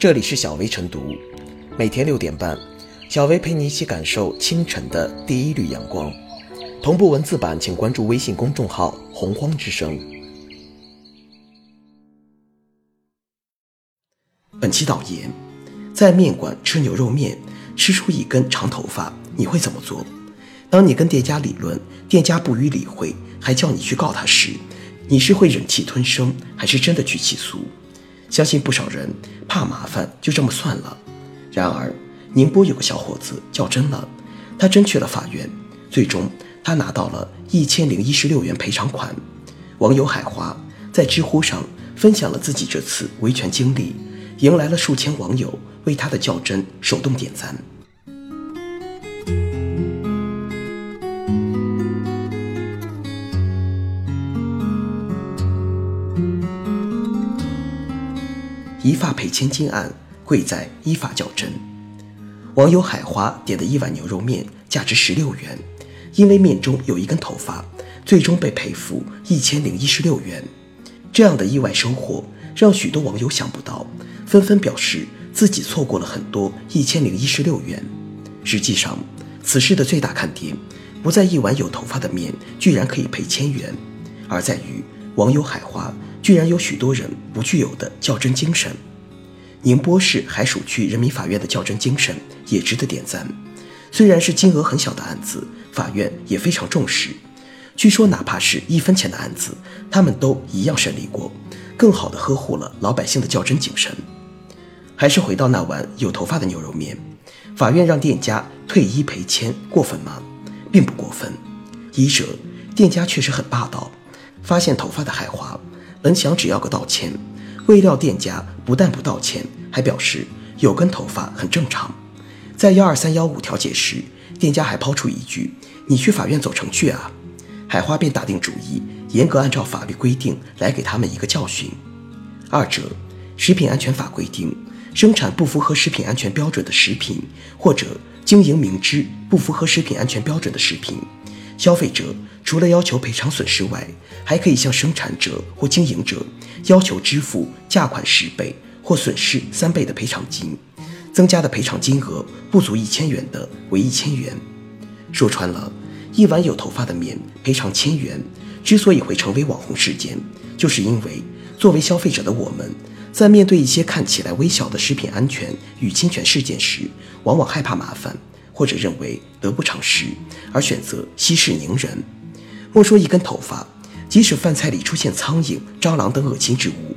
这里是小薇晨读，每天六点半，小薇陪你一起感受清晨的第一缕阳光。同步文字版，请关注微信公众号“洪荒之声”。本期导言：在面馆吃牛肉面，吃出一根长头发，你会怎么做？当你跟店家理论，店家不予理会，还叫你去告他时，你是会忍气吞声，还是真的去起诉？相信不少人怕麻烦，就这么算了。然而，宁波有个小伙子较真了，他真去了法院，最终他拿到了一千零一十六元赔偿款。网友海华在知乎上分享了自己这次维权经历，迎来了数千网友为他的较真手动点赞。一发赔千金案，贵在依法较真。网友海花点的一碗牛肉面价值十六元，因为面中有一根头发，最终被赔付一千零一十六元。这样的意外收获让许多网友想不到，纷纷表示自己错过了很多一千零一十六元。实际上，此事的最大看点不在一碗有头发的面居然可以赔千元，而在于网友海花。居然有许多人不具有的较真精神，宁波市海曙区人民法院的较真精神也值得点赞。虽然是金额很小的案子，法院也非常重视。据说哪怕是一分钱的案子，他们都一样审理过，更好地呵护了老百姓的较真精神。还是回到那碗有头发的牛肉面，法院让店家退一赔千，过分吗？并不过分。一者，店家确实很霸道，发现头发的海华。本想只要个道歉，未料店家不但不道歉，还表示有根头发很正常。在幺二三幺五调解时，店家还抛出一句：“你去法院走程序啊。”海花便打定主意，严格按照法律规定来给他们一个教训。二者，食品安全法规定，生产不符合食品安全标准的食品，或者经营明知不符合食品安全标准的食品。消费者除了要求赔偿损失外，还可以向生产者或经营者要求支付价款十倍或损失三倍的赔偿金，增加的赔偿金额不足一千元的为一千元。说穿了，一碗有头发的面赔偿千元，之所以会成为网红事件，就是因为作为消费者的我们，在面对一些看起来微小的食品安全与侵权事件时，往往害怕麻烦。或者认为得不偿失而选择息事宁人，莫说一根头发，即使饭菜里出现苍蝇、蟑螂等恶心之物，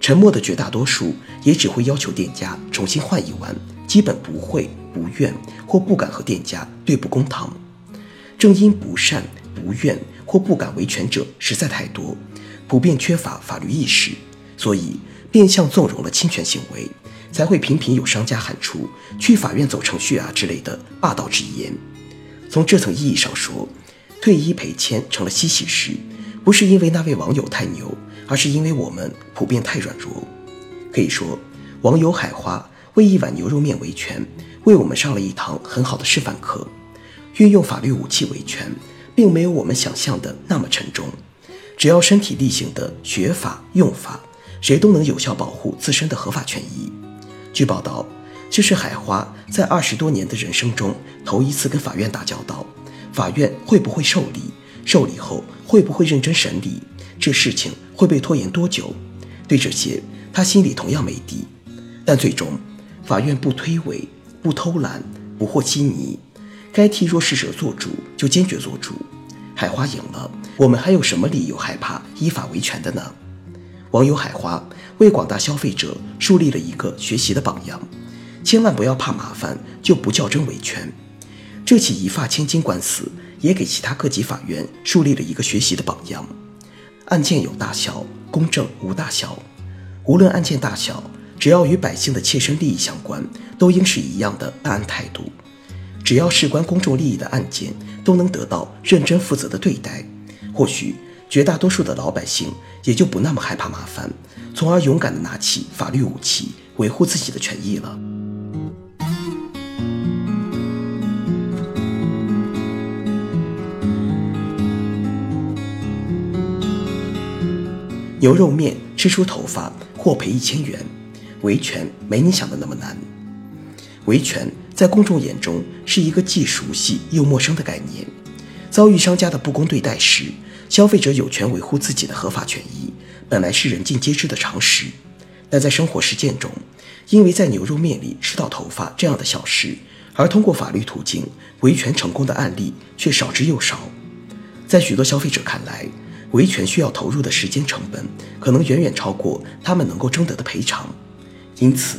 沉默的绝大多数也只会要求店家重新换一碗，基本不会不愿或不敢和店家对簿公堂。正因不善、不愿或不敢维权者实在太多，普遍缺乏法律意识，所以变相纵容了侵权行为。才会频频有商家喊出“去法院走程序啊”之类的霸道之言。从这层意义上说，退一赔千成了稀奇事，不是因为那位网友太牛，而是因为我们普遍太软弱。可以说，网友海花为一碗牛肉面维权，为我们上了一堂很好的示范课。运用法律武器维权，并没有我们想象的那么沉重。只要身体力行的学法用法，谁都能有效保护自身的合法权益。据报道，这是海花在二十多年的人生中头一次跟法院打交道。法院会不会受理？受理后会不会认真审理？这事情会被拖延多久？对这些，他心里同样没底。但最终，法院不推诿，不偷懒，不和稀泥，该替弱势者做主就坚决做主。海花赢了，我们还有什么理由害怕依法维权的呢？网友海花为广大消费者树立了一个学习的榜样，千万不要怕麻烦就不较真维权。这起一发千金官司也给其他各级法院树立了一个学习的榜样。案件有大小，公正无大小。无论案件大小，只要与百姓的切身利益相关，都应是一样的办案态度。只要事关公众利益的案件，都能得到认真负责的对待。或许。绝大多数的老百姓也就不那么害怕麻烦，从而勇敢地拿起法律武器维护自己的权益了。牛肉面吃出头发获赔一千元，维权没你想的那么难。维权在公众眼中是一个既熟悉又陌生的概念。遭遇商家的不公对待时，消费者有权维护自己的合法权益，本来是人尽皆知的常识。但在生活实践中，因为在牛肉面里吃到头发这样的小事，而通过法律途径维权成功的案例却少之又少。在许多消费者看来，维权需要投入的时间成本可能远远超过他们能够争得的赔偿，因此，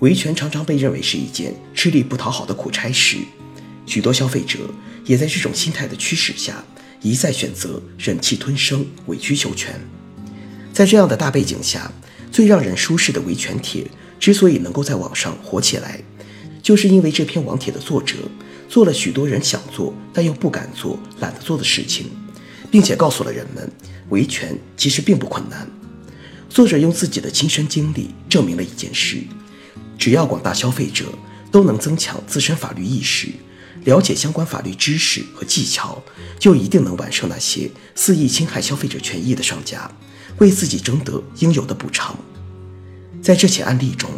维权常常被认为是一件吃力不讨好的苦差事。许多消费者也在这种心态的驱使下，一再选择忍气吞声、委曲求全。在这样的大背景下，最让人舒适的维权帖之所以能够在网上火起来，就是因为这篇网帖的作者做了许多人想做但又不敢做、懒得做的事情。并且告诉了人们，维权其实并不困难。作者用自己的亲身经历证明了一件事：只要广大消费者都能增强自身法律意识，了解相关法律知识和技巧，就一定能完胜那些肆意侵害消费者权益的商家，为自己争得应有的补偿。在这起案例中，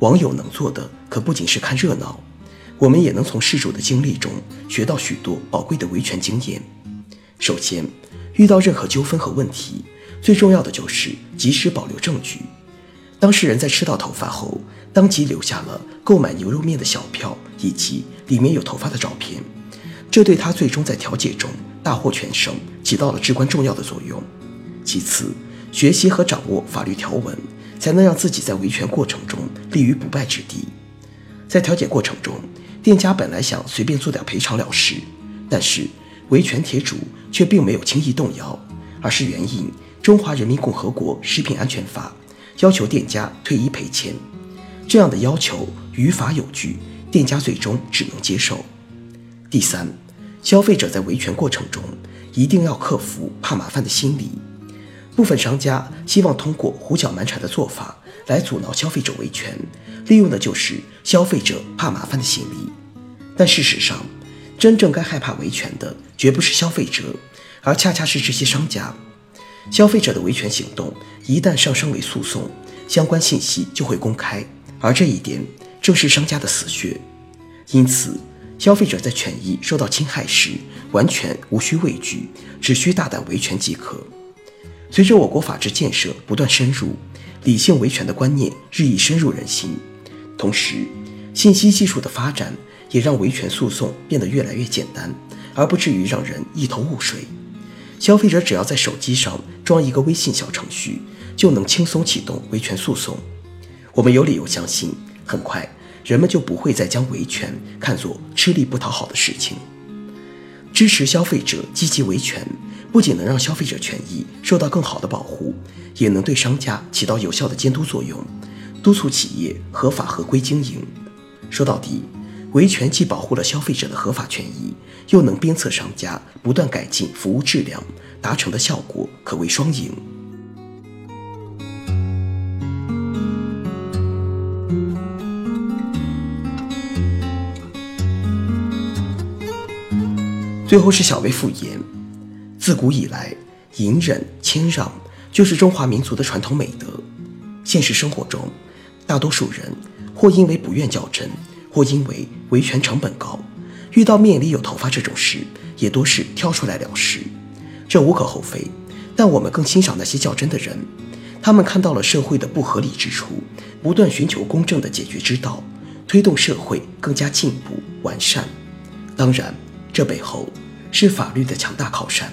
网友能做的可不仅是看热闹，我们也能从事主的经历中学到许多宝贵的维权经验。首先，遇到任何纠纷和问题，最重要的就是及时保留证据。当事人在吃到头发后，当即留下了购买牛肉面的小票以及里面有头发的照片，这对他最终在调解中大获全胜起到了至关重要的作用。其次，学习和掌握法律条文，才能让自己在维权过程中立于不败之地。在调解过程中，店家本来想随便做点赔偿了事，但是。维权铁主却并没有轻易动摇，而是援引《中华人民共和国食品安全法》，要求店家退一赔千。这样的要求于法有据，店家最终只能接受。第三，消费者在维权过程中一定要克服怕麻烦的心理。部分商家希望通过胡搅蛮缠的做法来阻挠消费者维权，利用的就是消费者怕麻烦的心理。但事实上，真正该害怕维权的，绝不是消费者，而恰恰是这些商家。消费者的维权行动一旦上升为诉讼，相关信息就会公开，而这一点正是商家的死穴。因此，消费者在权益受到侵害时，完全无需畏惧，只需大胆维权即可。随着我国法治建设不断深入，理性维权的观念日益深入人心，同时，信息技术的发展。也让维权诉讼变得越来越简单，而不至于让人一头雾水。消费者只要在手机上装一个微信小程序，就能轻松启动维权诉讼。我们有理由相信，很快人们就不会再将维权看作吃力不讨好的事情。支持消费者积极维权，不仅能让消费者权益受到更好的保护，也能对商家起到有效的监督作用，督促企业合法合规经营。说到底。维权既保护了消费者的合法权益，又能鞭策商家不断改进服务质量，达成的效果可谓双赢。最后是小微复言，自古以来，隐忍谦让就是中华民族的传统美德。现实生活中，大多数人或因为不愿较真。或因为维权成本高，遇到面里有头发这种事，也多是挑出来了事，这无可厚非。但我们更欣赏那些较真的人，他们看到了社会的不合理之处，不断寻求公正的解决之道，推动社会更加进步完善。当然，这背后是法律的强大靠山。